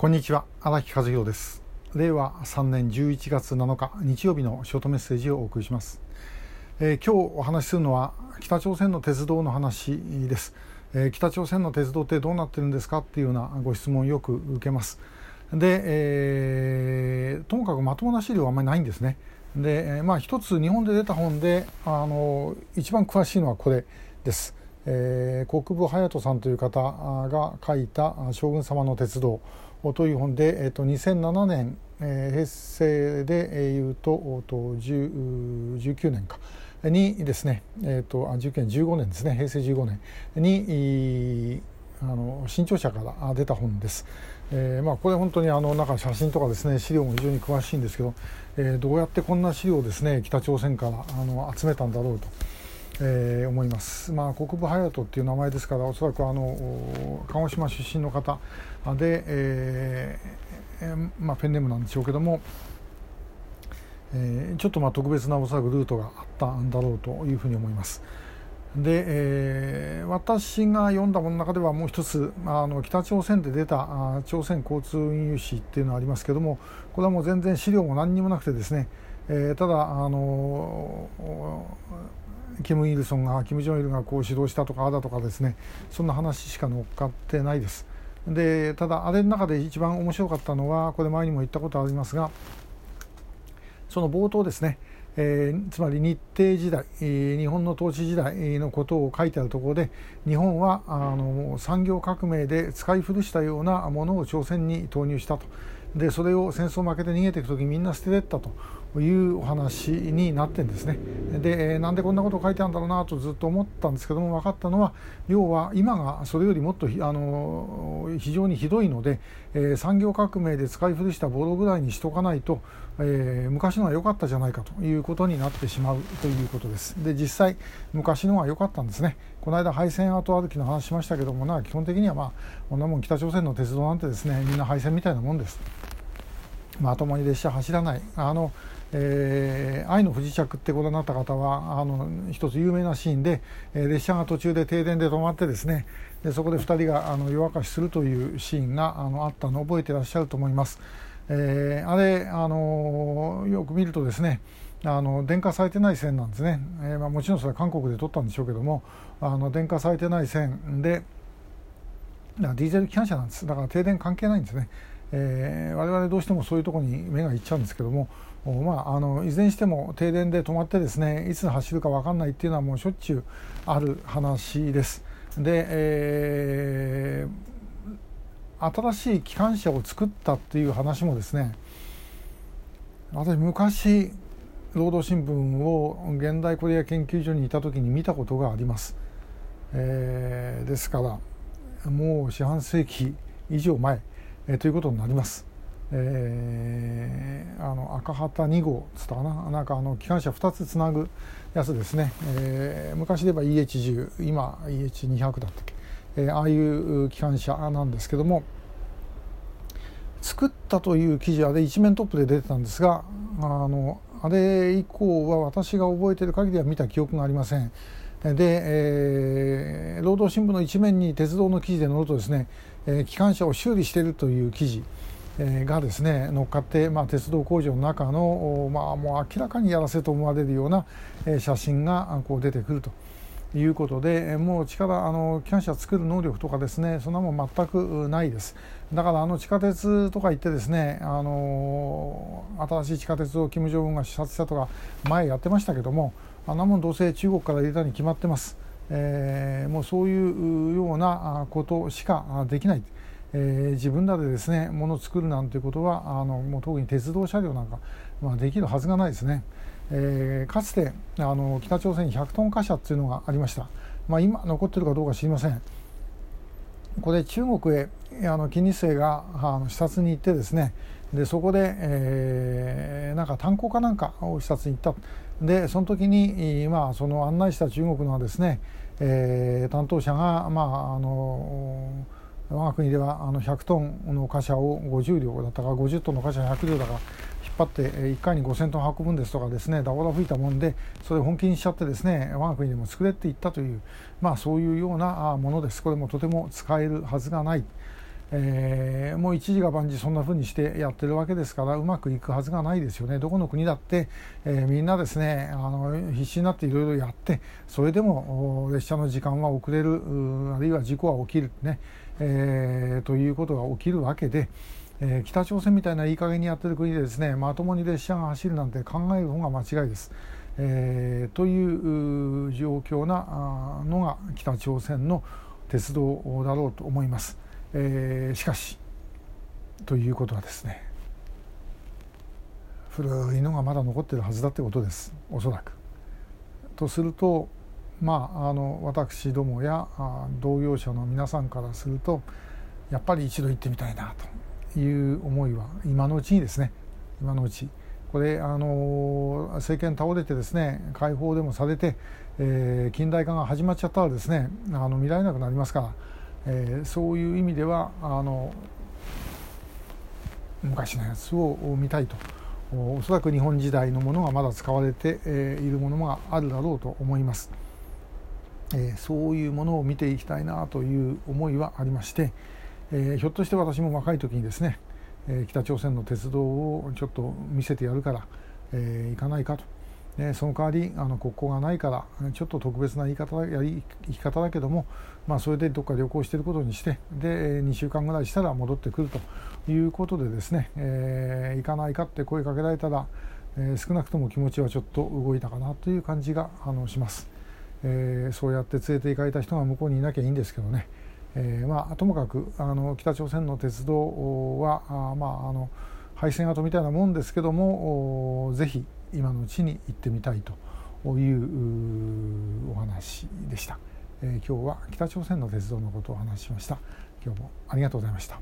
こんにちは。荒木和弘です。令和3年11月7日日曜日のショートメッセージをお送りします、えー、今日お話しするのは北朝鮮の鉄道の話です、えー、北朝鮮の鉄道ってどうなってるんですかっていうようなご質問をよく受けます。で、えー、ともかくまともな資料はあんまりないんですね。で、まあ一つ日本で出た本であの一番詳しいのはこれです、えー、国分隼人さんという方が書いた「将軍様の鉄道」という本で、えー、と2007年、えー、平成でいうとと19年かにですね、えー、とあ19年15年ですね平成15年にあの新潮社から出た本です。えーまあ、これ本当にあの中写真とかですね資料も非常に詳しいんですけど、えー、どうやってこんな資料をですね北朝鮮からあの集めたんだろうと。えー、思います、まあ、国分隼人っていう名前ですからおそらくあの鹿児島出身の方で、えーまあ、ペンネームなんでしょうけども、えー、ちょっとまあ特別なおそらくルートがあったんだろうというふうに思います。で、えー、私が読んだものの中ではもう一つあの北朝鮮で出たあ朝鮮交通運輸史っていうのがありますけどもこれはもう全然資料も何にもなくてですね、えー、ただあのキム・イルソンがキム・ジョンイルがこう指導したとかあだとかですねそんな話しか乗っかってないです。でただあれの中で一番面白かったのはこれ前にも言ったことありますがその冒頭ですね、えー、つまり日程時代、日本の統治時代のことを書いてあるところで日本はあの産業革命で使い古したようなものを朝鮮に投入したと。でそれを戦争負けて逃げていく時みんな捨ててったというお話になってんですね。でなんでこんなことを書いてあるんだろうなとずっと思ったんですけども分かったのは要は今がそれよりもっとあの非常にひどいので、えー、産業革命で使い古したボロぐらいにしとかないと、えー、昔のは良かったじゃないかということになってしまうということです。で実際昔のは良かったんですね。この間廃線跡歩きの話しましたけどもな基本的にはまあこんなもん北朝鮮の鉄道なんてですねみんな廃線みたいなもんですまともに列車走らないあの、えー、愛の不時着ってご覧になった方はあの一つ有名なシーンで、えー、列車が途中で停電で止まってですねでそこで2人があの夜明かしするというシーンがあのあったのを覚えていらっしゃると思います。えー、あれあのよく見るとですねあの電化されてない線なんですね、えーまあ、もちろんそれは韓国で撮ったんでしょうけどもあの電化されてない線でディーゼル機関車なんです。だから停電関係ないんですね。えー、我々どうしてもそういうところに目がいっちゃうんですけども、まあ、あのいずれにしても停電で止まってですねいつ走るか分かんないっていうのはもうしょっちゅうある話です。で、えー、新しい機関車を作ったっていう話もですね私昔労働新聞を現代コリア研究所にいた時に見たことがあります。えー、ですからもう四半世紀以上前えー、ということになります。えー、あの赤旗2号つったかな？なんかあの機関車2つつなぐやつですね、えー、昔で言えば EH10 今 EH200 だったっけ、えー、ああいう機関車なんですけども作ったという記事あれ一面トップで出てたんですがあのあれ以降は私が覚えている限りは見た記憶がありません。で、えー、労働新聞の一面に鉄道の記事で載るとですね、えー、機関車を修理しているという記事、えー、がですね乗っかって、まあ、鉄道工場の中の、まあ、もう明らかにやらせと思われるような、えー、写真がこう出てくると。いうことでもう力あの機関車作る能力とかですねそんなもん全くないです。だからあの地下鉄とか行ってですねあの新しい地下鉄を金正恩が視察したとか前やってましたけどもあんなもんどうせ中国から入れたに決まってます、えー、もうそういうようなことしかできない、えー、自分らでですねものを作るなんていうことはあのもう特に鉄道車両なんか、まあ、できるはずがないですね、えー、かつてあの北朝鮮に100トン貨車っていうのがありました、まあ、今残っているかどうか知りません。これ中国へあの金日成があの視察に行ってですね。でそこで、えー、なんか炭鉱かなんかを視察に行った。でその時に、まあ、その案内した中国のですね、えー、担当者が、まあ、あの我が国ではあの100トンの貨車を50両だったか50トンの貨車100両だか張って1回に5000トン運ぶんですとかですねダボダ吹いたもんでそれを本気にしちゃってですね我が国でも作れって言ったという、まあ、そういうようなものです。これもとても使えるはずがない。えー、もう一時が万事そんな風にしてやってるわけですからうまくいくはずがないですよね。どこの国だって、えー、みんなですねあの必死になっていろいろやってそれでも列車の時間は遅れるあるいは事故は起きるね、えー、ということが起きるわけで。えー、北朝鮮みたいないい加減にやってる国でですねまともに列車が走るなんて考える方が間違いです。えー、という状況なのが北朝鮮の鉄道だろうと思います。えー、しかしということはですね古いのがまだ残ってるはずだってことですおそらく。とするとまああの私どもや同業者の皆さんからするとやっぱり一度行ってみたいなという思いは今のうちにですね今のうち。これあの政権倒れてですね解放でもされて、えー、近代化が始まっちゃったらですねあの見られなくなりますから、えー、そういう意味ではあの昔のやつを見たいと。おそらく日本時代のものがまだ使われているものがあるだろうと思います、えー、そういうものを見ていきたいなという思いはありまして、えー、ひょっとして私も若い時にですねえ北朝鮮の鉄道をちょっと見せてやるから、え、行かないかと、ね、その代わりあの国交がないからちょっと特別な言い方やり生き方だけども、まあ、それでどっか旅行してることにしてで2週間ぐらいしたら戻ってくるということでですね、え、行かないかって声かけられたら、え、少なくとも気持ちはちょっと動いたかなという感じがあのします。えー、そうやって連れて行かれた人が向こうにいなきゃいいんですけどね。えー、まあ、ともかくあの北朝鮮の鉄道はあ、まあ、あの廃線跡みたいなもんですけどもぜひ今のうちに行ってみたいというお話でした、えー、今日は北朝鮮の鉄道のことをお話ししました。今日もありがとうございました。